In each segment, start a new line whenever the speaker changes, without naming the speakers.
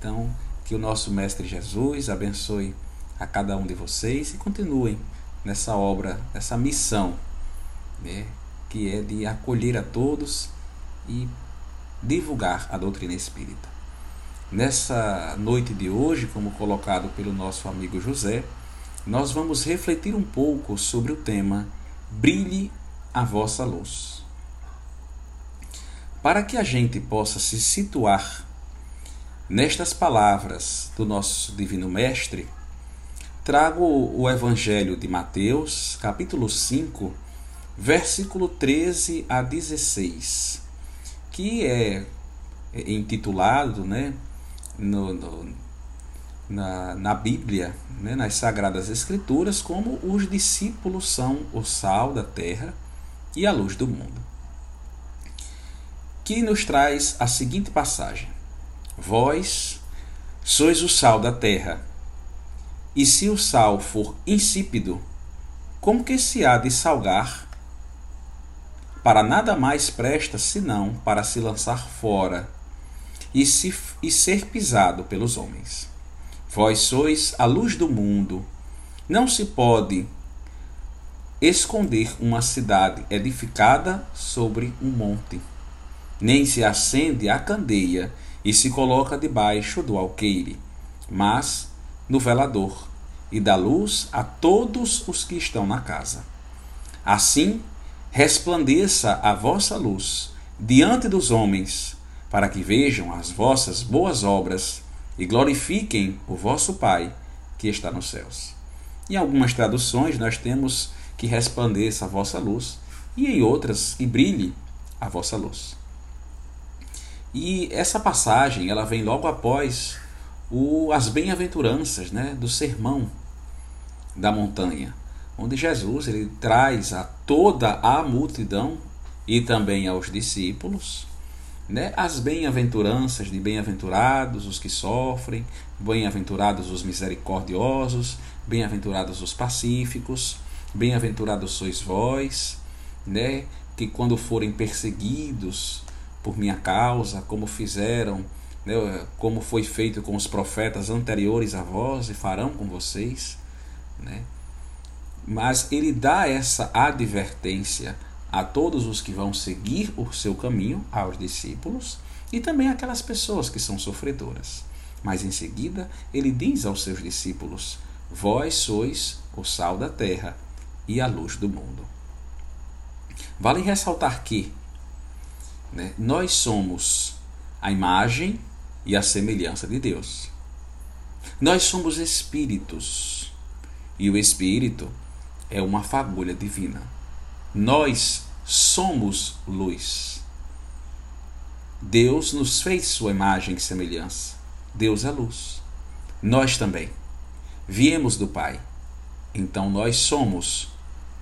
Então, que o nosso Mestre Jesus abençoe a cada um de vocês e continuem nessa obra, nessa missão, né, que é de acolher a todos e divulgar a doutrina espírita. Nessa noite de hoje, como colocado pelo nosso amigo José, nós vamos refletir um pouco sobre o tema Brilhe a vossa luz. Para que a gente possa se situar nestas palavras do nosso Divino Mestre, trago o Evangelho de Mateus, capítulo 5, versículo 13 a 16, que é intitulado né, no, no, na, na Bíblia, né, nas Sagradas Escrituras, como os discípulos são o sal da terra e a luz do mundo. Que nos traz a seguinte passagem: Vós sois o sal da terra, e se o sal for insípido, como que se há de salgar? Para nada mais presta senão para se lançar fora e, se, e ser pisado pelos homens. Vós sois a luz do mundo. Não se pode esconder uma cidade edificada sobre um monte, nem se acende a candeia e se coloca debaixo do alqueire, mas no velador, e dá luz a todos os que estão na casa. Assim, resplandeça a vossa luz diante dos homens, para que vejam as vossas boas obras e glorifiquem o vosso Pai que está nos céus. Em algumas traduções nós temos que resplandeça a vossa luz e em outras que brilhe a vossa luz. E essa passagem ela vem logo após o, as bem-aventuranças né, do sermão da montanha, onde Jesus ele traz a toda a multidão e também aos discípulos né, as bem-aventuranças de bem-aventurados os que sofrem, bem-aventurados os misericordiosos, bem-aventurados os pacíficos, bem-aventurados sois vós, né, que quando forem perseguidos por minha causa, como fizeram, né, como foi feito com os profetas anteriores a vós e farão com vocês, né? Mas ele dá essa advertência a todos os que vão seguir o seu caminho, aos discípulos e também aquelas pessoas que são sofredoras. Mas em seguida, ele diz aos seus discípulos: Vós sois o sal da terra e a luz do mundo. Vale ressaltar que né, nós somos a imagem e a semelhança de Deus. Nós somos espíritos e o espírito é uma fagulha divina. Nós somos luz. Deus nos fez sua imagem e semelhança. Deus é luz. Nós também. Viemos do Pai. Então nós somos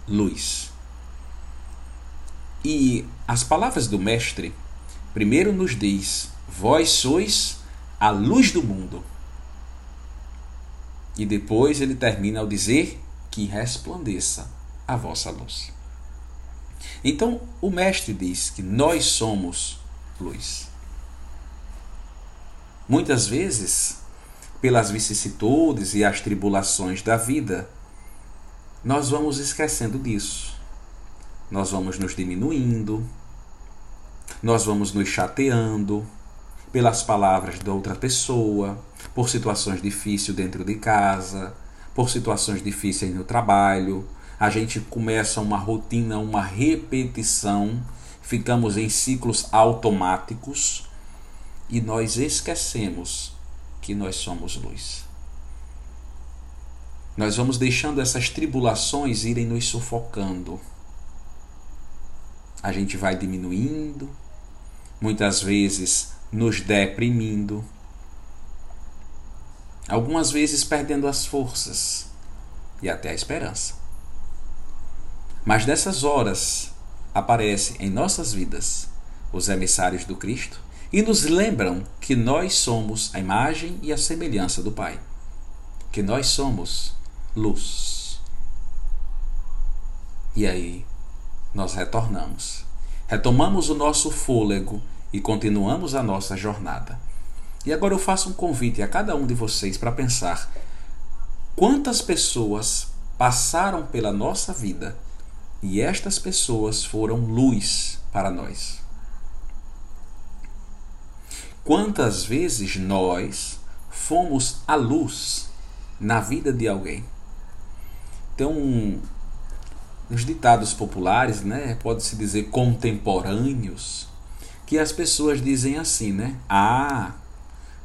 luz. E as palavras do Mestre primeiro nos diz: Vós sois a luz do mundo. E depois ele termina ao dizer que resplandeça a vossa luz. Então, o Mestre diz que nós somos luz. Muitas vezes, pelas vicissitudes e as tribulações da vida, nós vamos esquecendo disso. Nós vamos nos diminuindo, nós vamos nos chateando pelas palavras da outra pessoa, por situações difíceis dentro de casa, por situações difíceis no trabalho, a gente começa uma rotina, uma repetição, ficamos em ciclos automáticos e nós esquecemos que nós somos luz. Nós vamos deixando essas tribulações irem nos sufocando. A gente vai diminuindo, muitas vezes nos deprimindo, algumas vezes perdendo as forças e até a esperança. Mas nessas horas aparecem em nossas vidas os emissários do Cristo e nos lembram que nós somos a imagem e a semelhança do Pai, que nós somos luz. E aí nós retornamos, retomamos o nosso fôlego e continuamos a nossa jornada. E agora eu faço um convite a cada um de vocês para pensar quantas pessoas passaram pela nossa vida e estas pessoas foram luz para nós. Quantas vezes nós fomos a luz na vida de alguém? Então, nos ditados populares, né, pode-se dizer contemporâneos, que as pessoas dizem assim, né? Ah,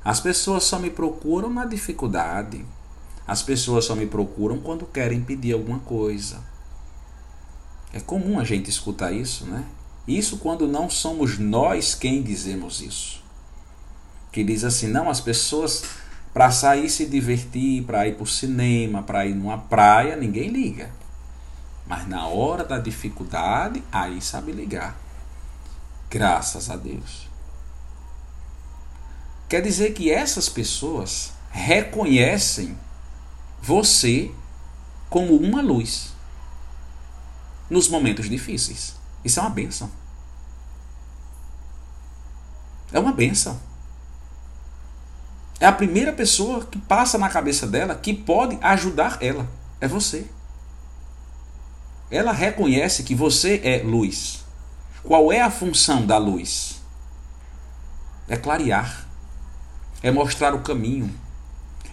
as pessoas só me procuram na dificuldade. As pessoas só me procuram quando querem pedir alguma coisa. É comum a gente escutar isso, né? Isso quando não somos nós quem dizemos isso. Que diz assim: não, as pessoas para sair se divertir, para ir para o cinema, para ir numa praia, ninguém liga. Mas na hora da dificuldade, aí sabe ligar. Graças a Deus. Quer dizer que essas pessoas reconhecem você como uma luz nos momentos difíceis. Isso é uma benção. É uma benção. É a primeira pessoa que passa na cabeça dela que pode ajudar ela. É você. Ela reconhece que você é luz. Qual é a função da luz? É clarear é mostrar o caminho,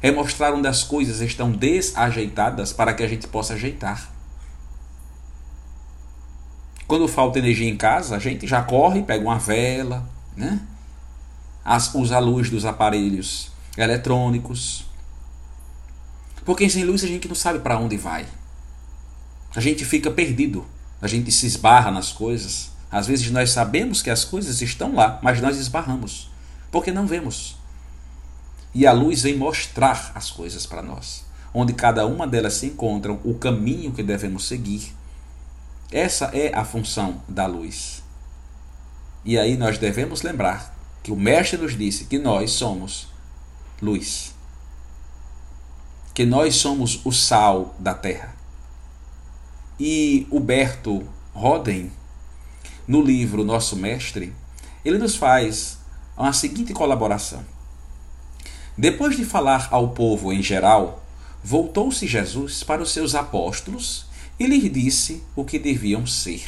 é mostrar onde as coisas estão desajeitadas para que a gente possa ajeitar. Quando falta energia em casa, a gente já corre, pega uma vela, né? As, usa a luz dos aparelhos eletrônicos. Porque sem luz a gente não sabe para onde vai. A gente fica perdido, a gente se esbarra nas coisas. Às vezes nós sabemos que as coisas estão lá, mas nós esbarramos, porque não vemos. E a luz vem mostrar as coisas para nós, onde cada uma delas se encontram, o caminho que devemos seguir. Essa é a função da luz. E aí nós devemos lembrar que o Mestre nos disse que nós somos luz. Que nós somos o sal da terra. E Huberto Roden, no livro Nosso Mestre, ele nos faz uma seguinte colaboração. Depois de falar ao povo em geral, voltou-se Jesus para os seus apóstolos e lhes disse o que deviam ser.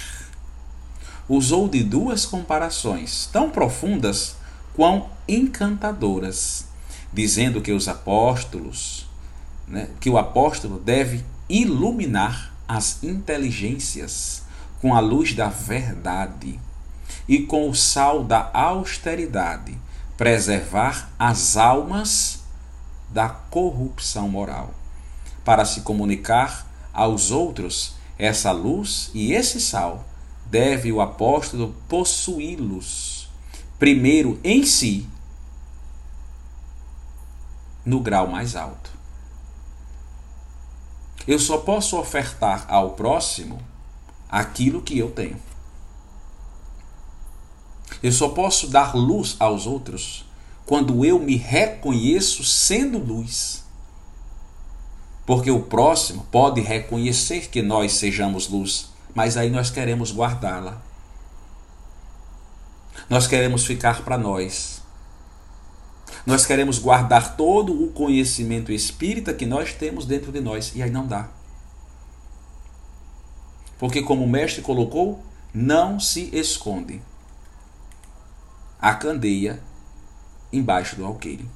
Usou de duas comparações tão profundas quão encantadoras, dizendo que os apóstolos, né, que o apóstolo deve iluminar as inteligências com a luz da verdade e com o sal da austeridade preservar as almas da corrupção moral, para se comunicar aos outros essa luz e esse sal, deve o apóstolo possuí-los, primeiro em si, no grau mais alto. Eu só posso ofertar ao próximo aquilo que eu tenho. Eu só posso dar luz aos outros quando eu me reconheço sendo luz. Porque o próximo pode reconhecer que nós sejamos luz, mas aí nós queremos guardá-la. Nós queremos ficar para nós. Nós queremos guardar todo o conhecimento espírita que nós temos dentro de nós, e aí não dá. Porque, como o mestre colocou, não se esconde a candeia embaixo do alqueire.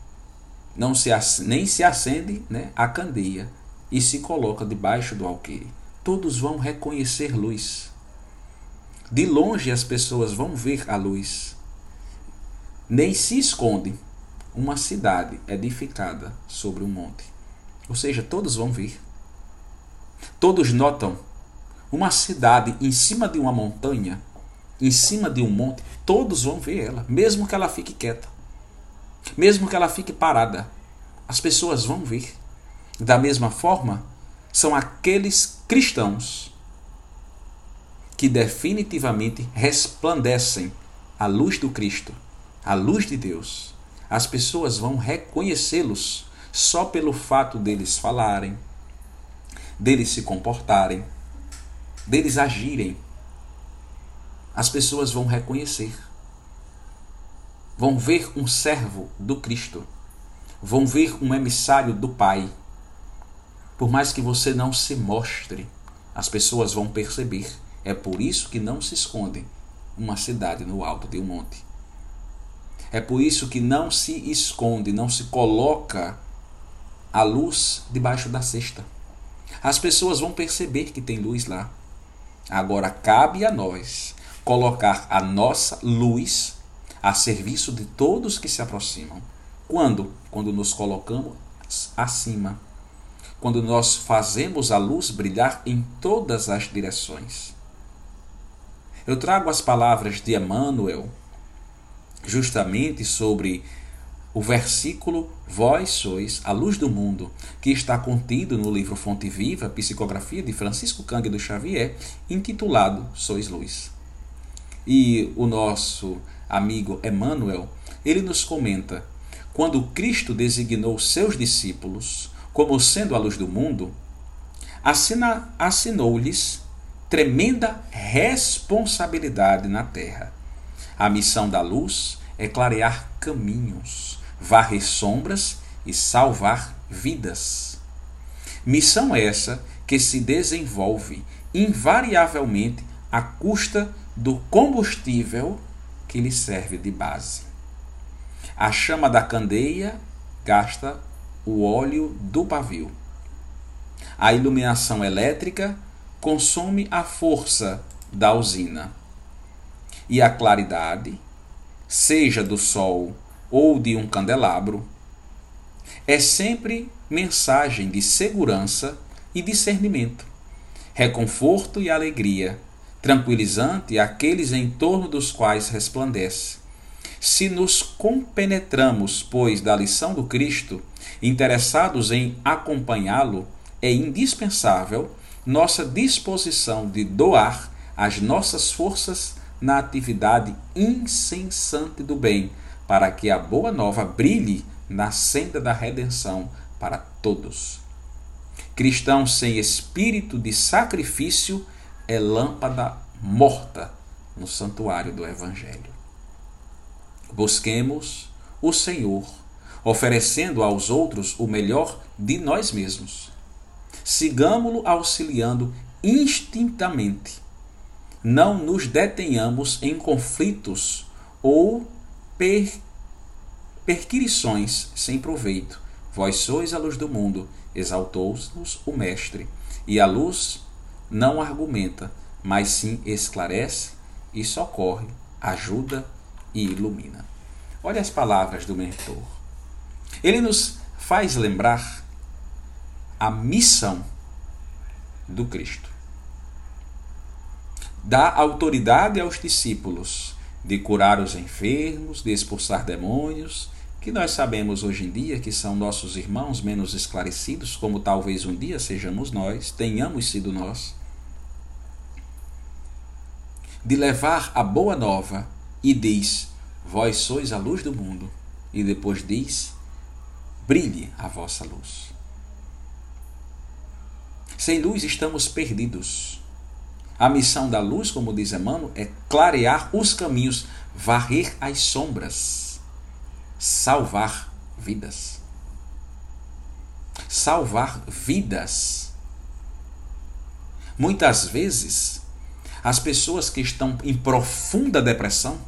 Não se nem se acende né, a candeia e se coloca debaixo do alqueire. Todos vão reconhecer luz. De longe as pessoas vão ver a luz. Nem se esconde uma cidade edificada sobre um monte. Ou seja, todos vão ver. Todos notam uma cidade em cima de uma montanha em cima de um monte, todos vão ver ela, mesmo que ela fique quieta, mesmo que ela fique parada, as pessoas vão ver. Da mesma forma, são aqueles cristãos que definitivamente resplandecem a luz do Cristo, a luz de Deus. As pessoas vão reconhecê-los só pelo fato deles falarem, deles se comportarem, deles agirem as pessoas vão reconhecer. vão ver um servo do Cristo, vão ver um emissário do Pai. Por mais que você não se mostre, as pessoas vão perceber. É por isso que não se esconde uma cidade no alto de um monte. É por isso que não se esconde, não se coloca a luz debaixo da cesta. As pessoas vão perceber que tem luz lá. Agora cabe a nós colocar a nossa luz a serviço de todos que se aproximam. Quando? Quando nos colocamos acima. Quando nós fazemos a luz brilhar em todas as direções. Eu trago as palavras de Emmanuel justamente sobre o versículo Vós sois a luz do mundo, que está contido no livro Fonte Viva, Psicografia de Francisco Cândido Xavier, intitulado Sois Luz. E o nosso amigo Emmanuel, ele nos comenta: quando Cristo designou seus discípulos como sendo a luz do mundo, assinou-lhes tremenda responsabilidade na terra. A missão da luz é clarear caminhos, varrer sombras e salvar vidas. Missão essa que se desenvolve invariavelmente à custa do combustível que lhe serve de base. A chama da candeia gasta o óleo do pavio. A iluminação elétrica consome a força da usina. E a claridade, seja do sol ou de um candelabro, é sempre mensagem de segurança e discernimento, reconforto e alegria, tranquilizante àqueles em torno dos quais resplandece. Se nos compenetramos, pois, da lição do Cristo, interessados em acompanhá-lo, é indispensável nossa disposição de doar as nossas forças na atividade incessante do bem, para que a boa nova brilhe na senda da redenção para todos. Cristão sem espírito de sacrifício é lâmpada morta no santuário do Evangelho. Busquemos o Senhor, oferecendo aos outros o melhor de nós mesmos. Sigamo-lo auxiliando instintamente. Não nos detenhamos em conflitos ou per perquirições sem proveito. Vós sois a luz do mundo, exaltou-nos o Mestre, e a luz não argumenta, mas sim esclarece e socorre, ajuda e ilumina. Olha as palavras do mentor. Ele nos faz lembrar a missão do Cristo. Dá autoridade aos discípulos de curar os enfermos, de expulsar demônios, que nós sabemos hoje em dia que são nossos irmãos menos esclarecidos, como talvez um dia sejamos nós, tenhamos sido nós, de levar a boa nova e diz: Vós sois a luz do mundo, e depois diz: Brilhe a vossa luz. Sem luz estamos perdidos. A missão da luz, como diz Emmanuel, é clarear os caminhos, varrer as sombras, salvar vidas. Salvar vidas. Muitas vezes, as pessoas que estão em profunda depressão,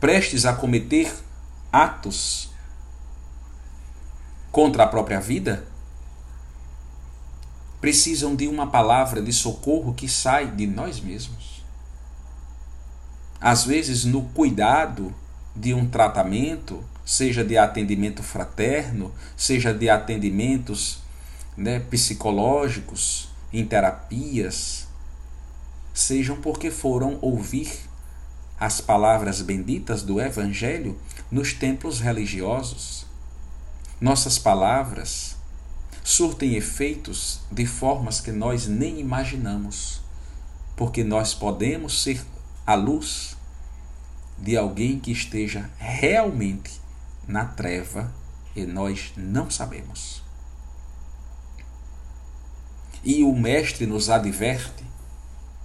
prestes a cometer atos contra a própria vida, precisam de uma palavra de socorro que sai de nós mesmos. Às vezes, no cuidado de um tratamento, seja de atendimento fraterno, seja de atendimentos né, psicológicos, em terapias, sejam porque foram ouvir as palavras benditas do Evangelho nos templos religiosos. Nossas palavras surtem efeitos de formas que nós nem imaginamos, porque nós podemos ser a luz de alguém que esteja realmente na treva e nós não sabemos. E o Mestre nos adverte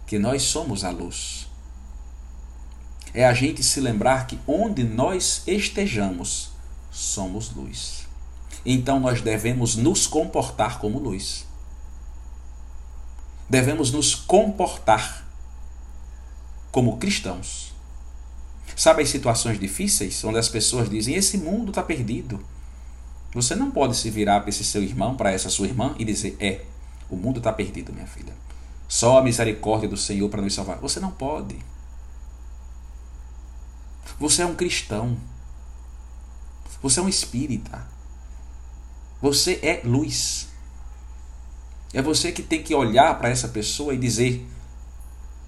que nós somos a luz. é a gente se lembrar que onde nós estejamos, somos luz. Então nós devemos nos comportar como luz. Devemos nos comportar como cristãos. Sabe as situações difíceis onde as pessoas dizem: esse mundo está perdido. Você não pode se virar para esse seu irmão, para essa sua irmã e dizer: é, o mundo está perdido, minha filha. Só a misericórdia do Senhor para nos salvar. Você não pode. Você é um cristão. Você é um espírita. Você é luz. É você que tem que olhar para essa pessoa e dizer: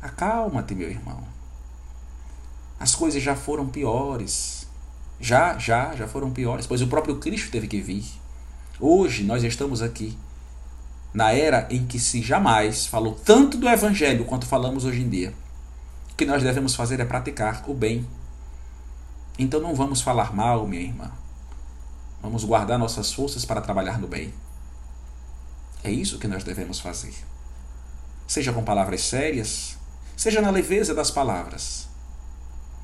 acalma-te, meu irmão. As coisas já foram piores. Já, já, já foram piores, pois o próprio Cristo teve que vir. Hoje nós estamos aqui na era em que se jamais falou tanto do evangelho quanto falamos hoje em dia. O que nós devemos fazer é praticar o bem. Então não vamos falar mal, minha irmã. Vamos guardar nossas forças para trabalhar no bem. É isso que nós devemos fazer. Seja com palavras sérias, seja na leveza das palavras,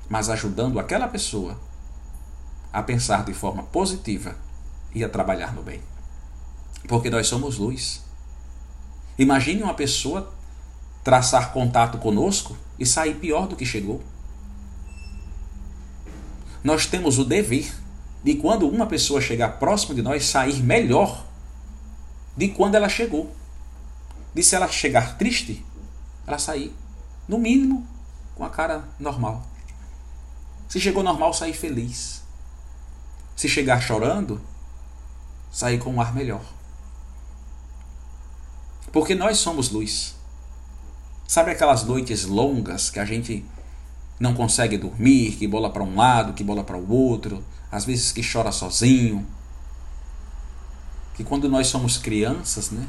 mas ajudando aquela pessoa a pensar de forma positiva e a trabalhar no bem. Porque nós somos luz. Imagine uma pessoa traçar contato conosco e sair pior do que chegou. Nós temos o dever de quando uma pessoa chegar próximo de nós sair melhor de quando ela chegou. De se ela chegar triste, ela sair, no mínimo, com a cara normal. Se chegou normal, sair feliz. Se chegar chorando, sair com um ar melhor. Porque nós somos luz. Sabe aquelas noites longas que a gente não consegue dormir, que bola para um lado, que bola para o outro, às vezes que chora sozinho? Que quando nós somos crianças, né?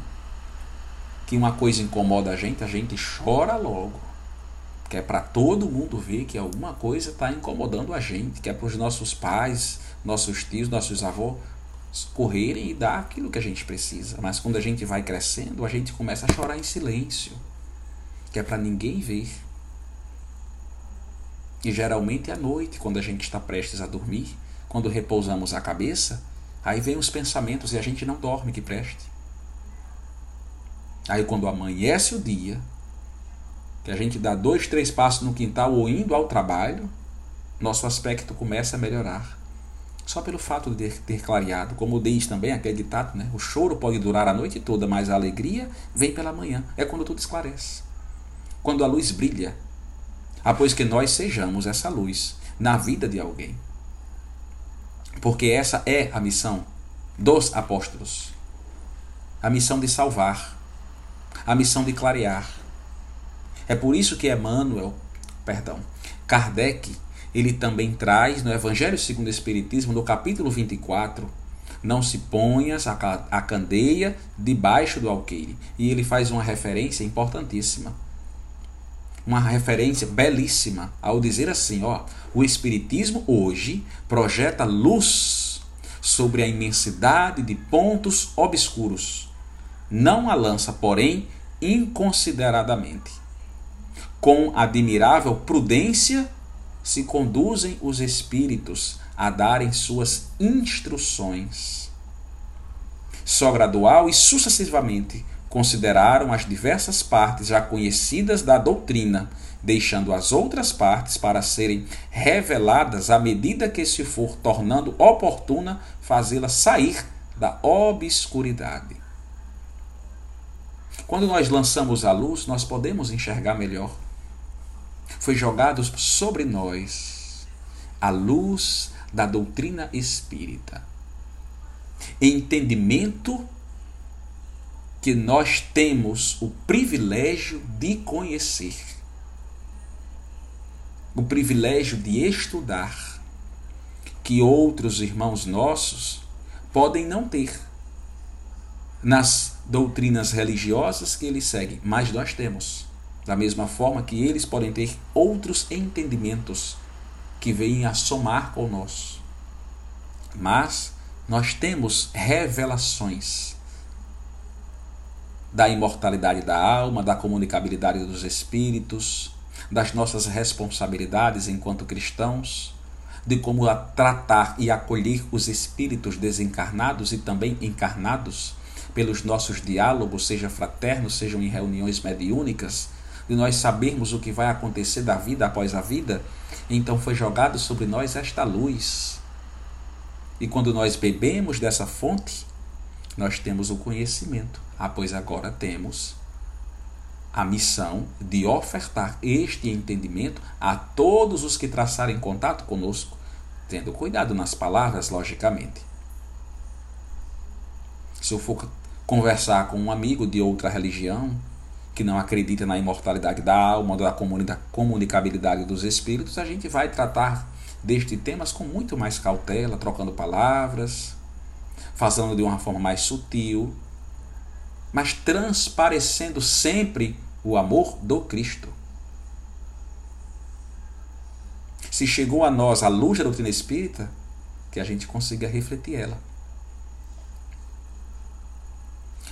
Que uma coisa incomoda a gente, a gente chora logo. Que é para todo mundo ver que alguma coisa está incomodando a gente, que é para os nossos pais, nossos tios, nossos avós correrem e dar aquilo que a gente precisa. Mas quando a gente vai crescendo, a gente começa a chorar em silêncio, que é para ninguém ver. E geralmente à noite, quando a gente está prestes a dormir, quando repousamos a cabeça, aí vem os pensamentos e a gente não dorme que preste. Aí quando amanhece o dia, que a gente dá dois, três passos no quintal ou indo ao trabalho, nosso aspecto começa a melhorar só pelo fato de ter, clareado, como diz também aquele ditado, né? O choro pode durar a noite toda, mas a alegria vem pela manhã. É quando tudo esclarece. Quando a luz brilha. Após que nós sejamos essa luz na vida de alguém. Porque essa é a missão dos apóstolos. A missão de salvar. A missão de clarear. É por isso que Emmanuel, perdão, Kardec ele também traz no Evangelho segundo o Espiritismo, no capítulo 24, não se ponhas a candeia debaixo do alqueire. E ele faz uma referência importantíssima. Uma referência belíssima ao dizer assim, ó, o espiritismo hoje projeta luz sobre a imensidade de pontos obscuros. Não a lança, porém, inconsideradamente. Com admirável prudência se conduzem os espíritos a darem suas instruções. Só gradual e sucessivamente consideraram as diversas partes já conhecidas da doutrina, deixando as outras partes para serem reveladas à medida que se for tornando oportuna fazê-la sair da obscuridade. Quando nós lançamos a luz, nós podemos enxergar melhor foi jogado sobre nós a luz da doutrina espírita. Entendimento que nós temos o privilégio de conhecer, o privilégio de estudar, que outros irmãos nossos podem não ter nas doutrinas religiosas que eles seguem, mas nós temos. Da mesma forma que eles podem ter outros entendimentos que vêm a somar com nosso. Mas nós temos revelações da imortalidade da alma, da comunicabilidade dos espíritos, das nossas responsabilidades enquanto cristãos, de como tratar e acolher os espíritos desencarnados e também encarnados pelos nossos diálogos, seja fraternos, sejam em reuniões mediúnicas, de nós sabermos o que vai acontecer da vida após a vida, então foi jogado sobre nós esta luz. E quando nós bebemos dessa fonte, nós temos o conhecimento. Ah, pois agora temos a missão de ofertar este entendimento a todos os que traçarem contato conosco, tendo cuidado nas palavras, logicamente. Se eu for conversar com um amigo de outra religião, que não acredita na imortalidade da alma, da comunicabilidade dos espíritos, a gente vai tratar destes temas com muito mais cautela, trocando palavras, fazendo de uma forma mais sutil, mas transparecendo sempre o amor do Cristo. Se chegou a nós a luz da doutrina espírita, que a gente consiga refletir ela.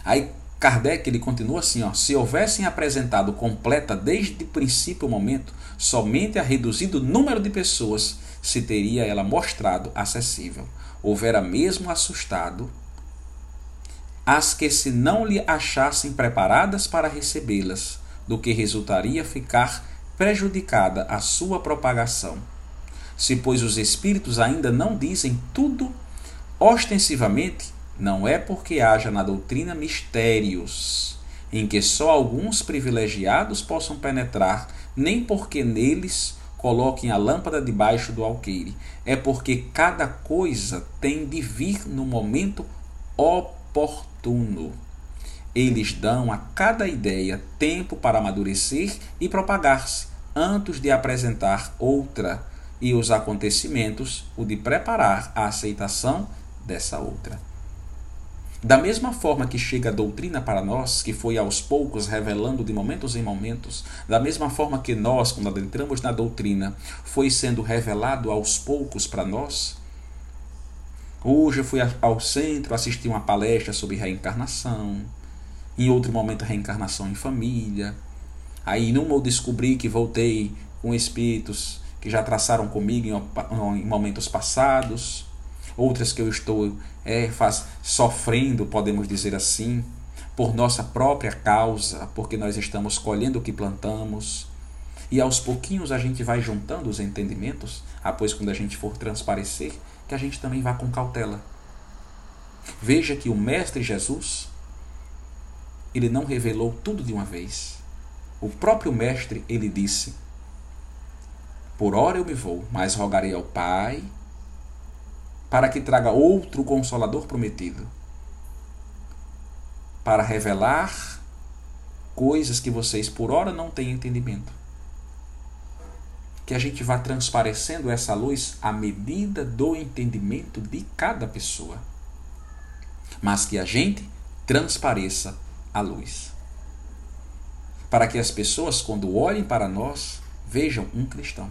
Aí Kardec ele continua assim, ó, se houvessem apresentado completa desde o princípio o momento, somente a reduzido número de pessoas se teria ela mostrado acessível. Houvera mesmo assustado as que se não lhe achassem preparadas para recebê-las, do que resultaria ficar prejudicada a sua propagação. Se, pois, os espíritos ainda não dizem tudo ostensivamente, não é porque haja na doutrina mistérios em que só alguns privilegiados possam penetrar, nem porque neles coloquem a lâmpada debaixo do alqueire. É porque cada coisa tem de vir no momento oportuno. Eles dão a cada ideia tempo para amadurecer e propagar-se, antes de apresentar outra, e os acontecimentos o de preparar a aceitação dessa outra. Da mesma forma que chega a doutrina para nós, que foi aos poucos revelando de momentos em momentos, da mesma forma que nós, quando adentramos na doutrina, foi sendo revelado aos poucos para nós. Hoje eu fui ao centro assistir uma palestra sobre reencarnação, em outro momento reencarnação em família. Aí numa eu descobri que voltei com espíritos que já traçaram comigo em momentos passados outras que eu estou é, faz, sofrendo, podemos dizer assim, por nossa própria causa, porque nós estamos colhendo o que plantamos. E aos pouquinhos a gente vai juntando os entendimentos, após quando a gente for transparecer, que a gente também vá com cautela. Veja que o Mestre Jesus, ele não revelou tudo de uma vez. O próprio Mestre, ele disse: Por hora eu me vou, mas rogarei ao Pai para que traga outro consolador prometido, para revelar coisas que vocês por hora não têm entendimento. Que a gente vá transparecendo essa luz à medida do entendimento de cada pessoa. Mas que a gente transpareça a luz. Para que as pessoas, quando olhem para nós, vejam um cristão.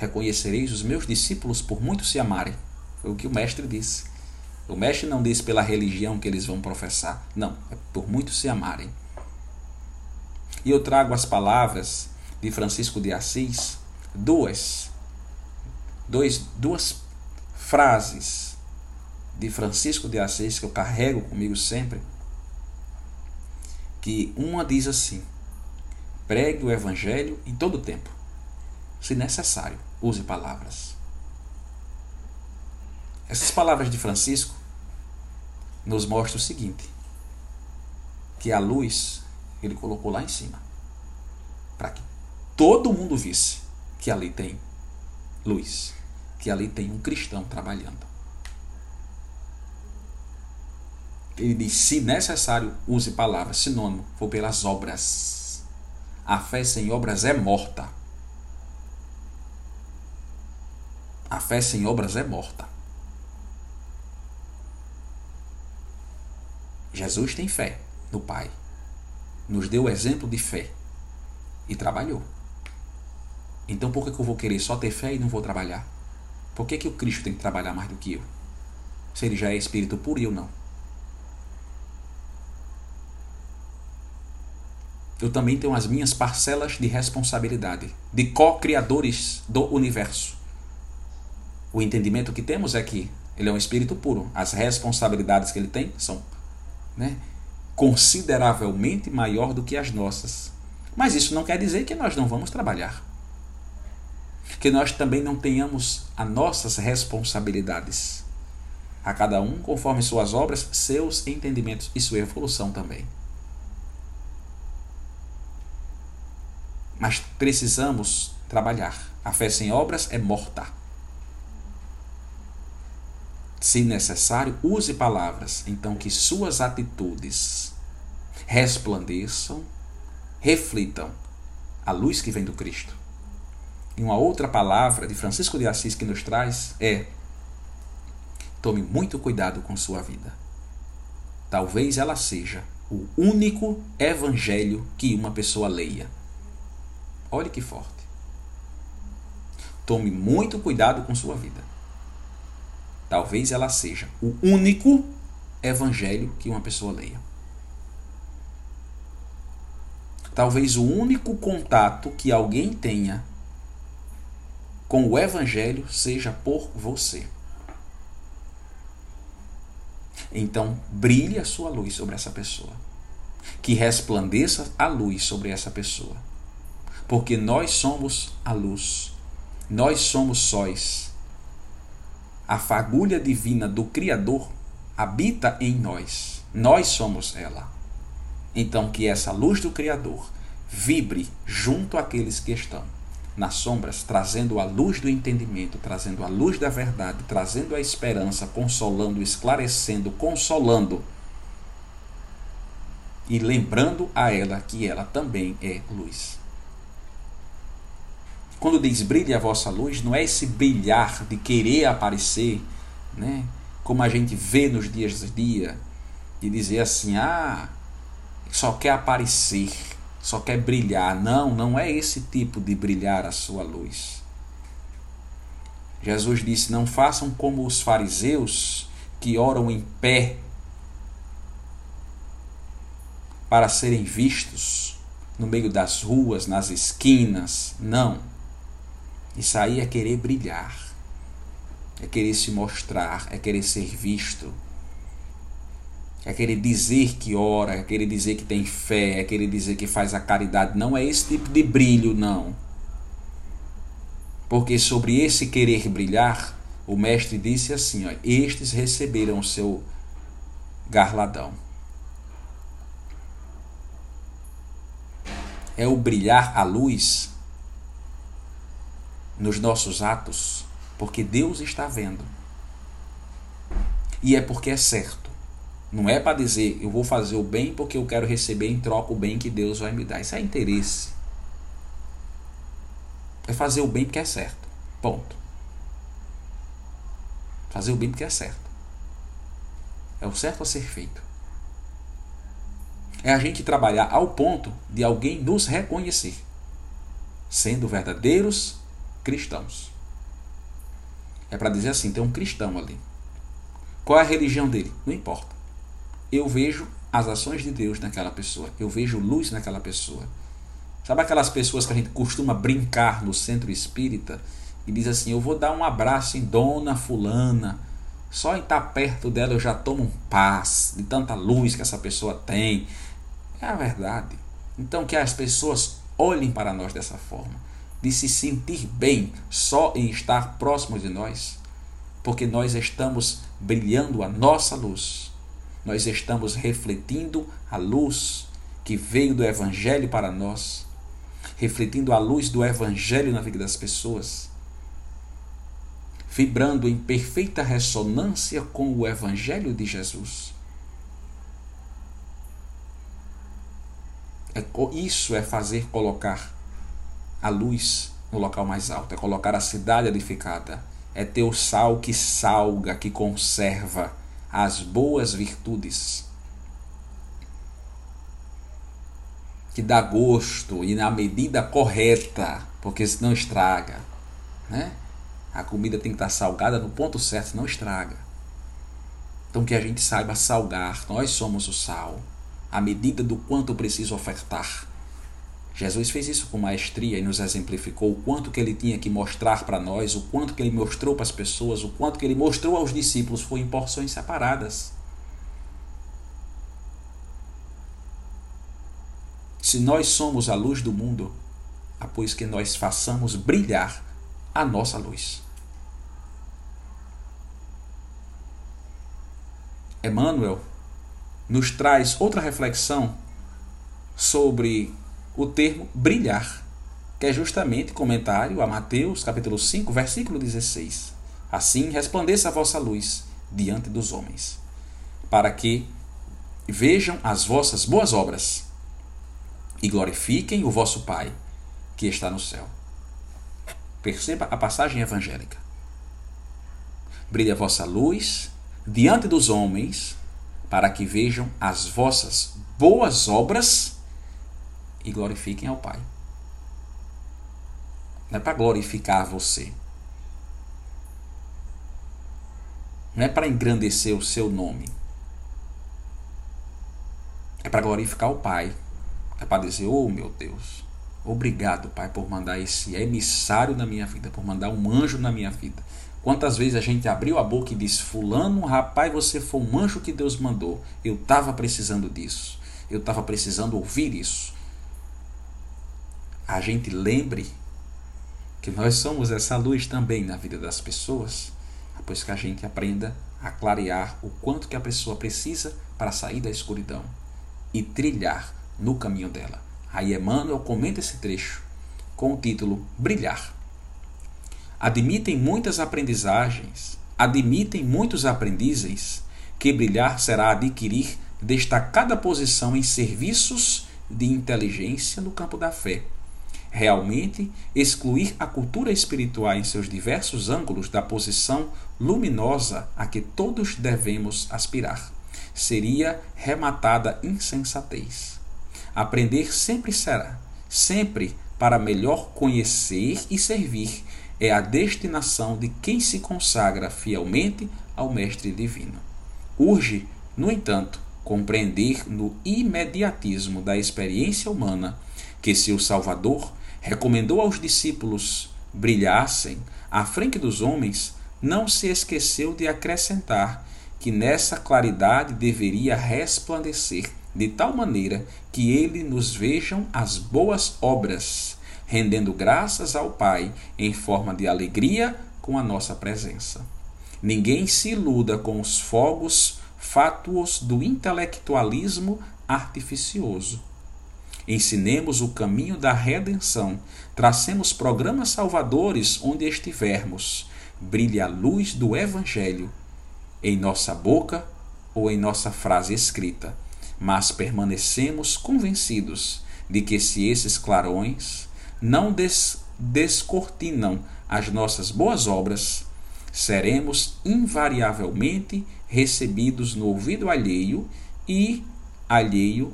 Reconhecereis os meus discípulos por muito se amarem foi o que o mestre disse. O mestre não disse pela religião que eles vão professar. Não, é por muito se amarem. E eu trago as palavras de Francisco de Assis, duas, dois, duas frases de Francisco de Assis que eu carrego comigo sempre. Que uma diz assim: pregue o evangelho em todo tempo. Se necessário, use palavras. Essas palavras de Francisco nos mostram o seguinte: que a luz ele colocou lá em cima, para que todo mundo visse que ali tem luz, que ali tem um cristão trabalhando. Ele diz: se necessário, use palavras, sinônimo, for pelas obras. A fé sem obras é morta. A fé sem obras é morta. Jesus tem fé no Pai. Nos deu o exemplo de fé e trabalhou. Então por que, eu vou querer só ter fé e não vou trabalhar? Por que, que o Cristo tem que trabalhar mais do que eu? Se ele já é espírito puro e eu não. eu também tenho as minhas parcelas de responsabilidade, de co-criadores do universo. O entendimento que temos é que ele é um espírito puro. As responsabilidades que ele tem são né, consideravelmente maior do que as nossas. Mas isso não quer dizer que nós não vamos trabalhar. Que nós também não tenhamos as nossas responsabilidades. A cada um, conforme suas obras, seus entendimentos e sua evolução também. Mas precisamos trabalhar. A fé sem obras é morta. Se necessário, use palavras, então que suas atitudes resplandeçam, reflitam a luz que vem do Cristo. E uma outra palavra de Francisco de Assis que nos traz é: tome muito cuidado com sua vida. Talvez ela seja o único evangelho que uma pessoa leia. Olhe que forte. Tome muito cuidado com sua vida. Talvez ela seja o único evangelho que uma pessoa leia. Talvez o único contato que alguém tenha com o evangelho seja por você. Então, brilhe a sua luz sobre essa pessoa. Que resplandeça a luz sobre essa pessoa. Porque nós somos a luz. Nós somos sóis a fagulha divina do Criador habita em nós. Nós somos ela. Então, que essa luz do Criador vibre junto àqueles que estão nas sombras, trazendo a luz do entendimento, trazendo a luz da verdade, trazendo a esperança, consolando, esclarecendo, consolando e lembrando a ela que ela também é luz. Quando diz brilhe a vossa luz, não é esse brilhar de querer aparecer, né? como a gente vê nos dias do dia, de dizer assim, ah, só quer aparecer, só quer brilhar. Não, não é esse tipo de brilhar a sua luz. Jesus disse: Não façam como os fariseus que oram em pé para serem vistos no meio das ruas, nas esquinas. Não. Isso aí é querer brilhar, é querer se mostrar, é querer ser visto, é querer dizer que ora, é querer dizer que tem fé, é querer dizer que faz a caridade. Não é esse tipo de brilho, não. Porque sobre esse querer brilhar, o mestre disse assim: ó, estes receberam o seu garladão. É o brilhar a luz nos nossos atos, porque Deus está vendo. E é porque é certo. Não é para dizer eu vou fazer o bem porque eu quero receber em troca o bem que Deus vai me dar. Isso é interesse. É fazer o bem porque é certo. Ponto. Fazer o bem porque é certo. É o certo a ser feito. É a gente trabalhar ao ponto de alguém nos reconhecer, sendo verdadeiros cristãos. É para dizer assim, tem um cristão ali. Qual é a religião dele? Não importa. Eu vejo as ações de Deus naquela pessoa. Eu vejo luz naquela pessoa. Sabe aquelas pessoas que a gente costuma brincar no centro espírita e diz assim: Eu vou dar um abraço em Dona Fulana. Só em estar perto dela eu já tomo um paz de tanta luz que essa pessoa tem. É a verdade. Então que as pessoas olhem para nós dessa forma de se sentir bem só em estar próximo de nós, porque nós estamos brilhando a nossa luz, nós estamos refletindo a luz que veio do Evangelho para nós, refletindo a luz do Evangelho na vida das pessoas, vibrando em perfeita ressonância com o Evangelho de Jesus. É, isso é fazer colocar a luz no local mais alto, é colocar a cidade edificada, é ter o sal que salga, que conserva as boas virtudes, que dá gosto e na medida correta, porque senão estraga, né? A comida tem que estar salgada no ponto certo, senão estraga. Então que a gente saiba salgar, nós somos o sal, à medida do quanto preciso ofertar Jesus fez isso com maestria e nos exemplificou o quanto que ele tinha que mostrar para nós, o quanto que ele mostrou para as pessoas, o quanto que ele mostrou aos discípulos foi em porções separadas. Se nós somos a luz do mundo, após que nós façamos brilhar a nossa luz. Emmanuel nos traz outra reflexão sobre o termo brilhar, que é justamente comentário a Mateus capítulo 5, versículo 16. Assim resplandeça a vossa luz diante dos homens, para que vejam as vossas boas obras e glorifiquem o vosso Pai que está no céu. Perceba a passagem evangélica. Brilha a vossa luz diante dos homens, para que vejam as vossas boas obras e glorifiquem ao Pai. Não é para glorificar você. Não é para engrandecer o seu nome. É para glorificar o Pai. É para dizer: Oh meu Deus, obrigado, Pai, por mandar esse emissário na minha vida, por mandar um anjo na minha vida. Quantas vezes a gente abriu a boca e disse: Fulano, rapaz, você foi um anjo que Deus mandou. Eu estava precisando disso. Eu estava precisando ouvir isso a gente lembre que nós somos essa luz também na vida das pessoas, depois que a gente aprenda a clarear o quanto que a pessoa precisa para sair da escuridão e trilhar no caminho dela. Aí Emmanuel comenta esse trecho com o título Brilhar. Admitem muitas aprendizagens, admitem muitos aprendizes que brilhar será adquirir destacada posição em serviços de inteligência no campo da fé realmente excluir a cultura espiritual em seus diversos ângulos da posição luminosa a que todos devemos aspirar. Seria rematada insensatez. Aprender sempre será, sempre para melhor conhecer e servir, é a destinação de quem se consagra fielmente ao Mestre Divino. Urge, no entanto, compreender no imediatismo da experiência humana que se o Salvador recomendou aos discípulos brilhassem à frente dos homens, não se esqueceu de acrescentar que nessa claridade deveria resplandecer de tal maneira que ele nos vejam as boas obras, rendendo graças ao Pai em forma de alegria com a nossa presença. Ninguém se iluda com os fogos fátuos do intelectualismo artificioso Ensinemos o caminho da redenção, tracemos programas salvadores onde estivermos. Brilhe a luz do Evangelho em nossa boca ou em nossa frase escrita, mas permanecemos convencidos de que se esses clarões não des descortinam as nossas boas obras, seremos invariavelmente recebidos no ouvido alheio e alheio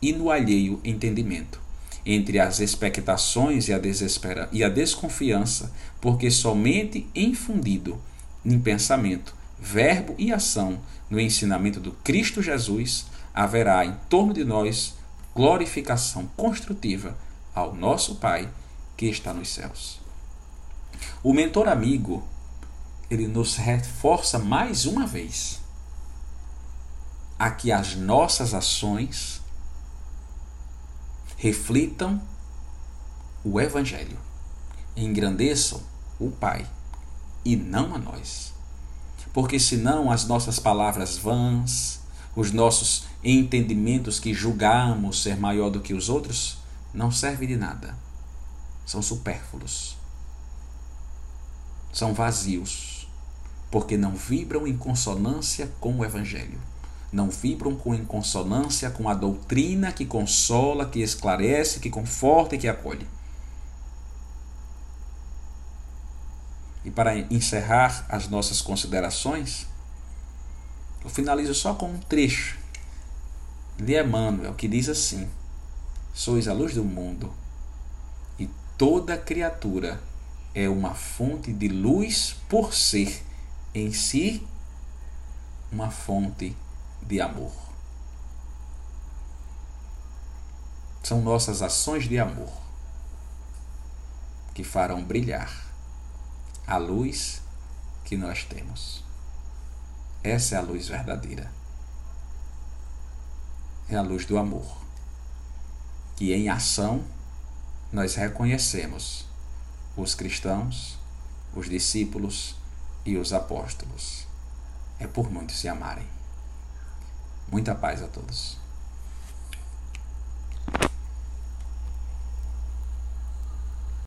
e no alheio entendimento, entre as expectações e a, desespera e a desconfiança, porque somente infundido em pensamento, verbo e ação no ensinamento do Cristo Jesus haverá em torno de nós glorificação construtiva ao nosso Pai que está nos céus. O mentor amigo, ele nos reforça mais uma vez a que as nossas ações reflitam o Evangelho, engrandeçam o Pai e não a nós. Porque senão as nossas palavras vãs, os nossos entendimentos que julgamos ser maior do que os outros, não servem de nada. São supérfluos. São vazios, porque não vibram em consonância com o Evangelho não vibram com em consonância com a doutrina que consola, que esclarece, que conforta e que acolhe. E para encerrar as nossas considerações, eu finalizo só com um trecho de Emmanuel que diz assim: Sois a luz do mundo, e toda criatura é uma fonte de luz por ser em si uma fonte de amor. São nossas ações de amor que farão brilhar a luz que nós temos. Essa é a luz verdadeira. É a luz do amor. Que em ação nós reconhecemos os cristãos, os discípulos e os apóstolos. É por muitos se amarem. Muita paz a todos.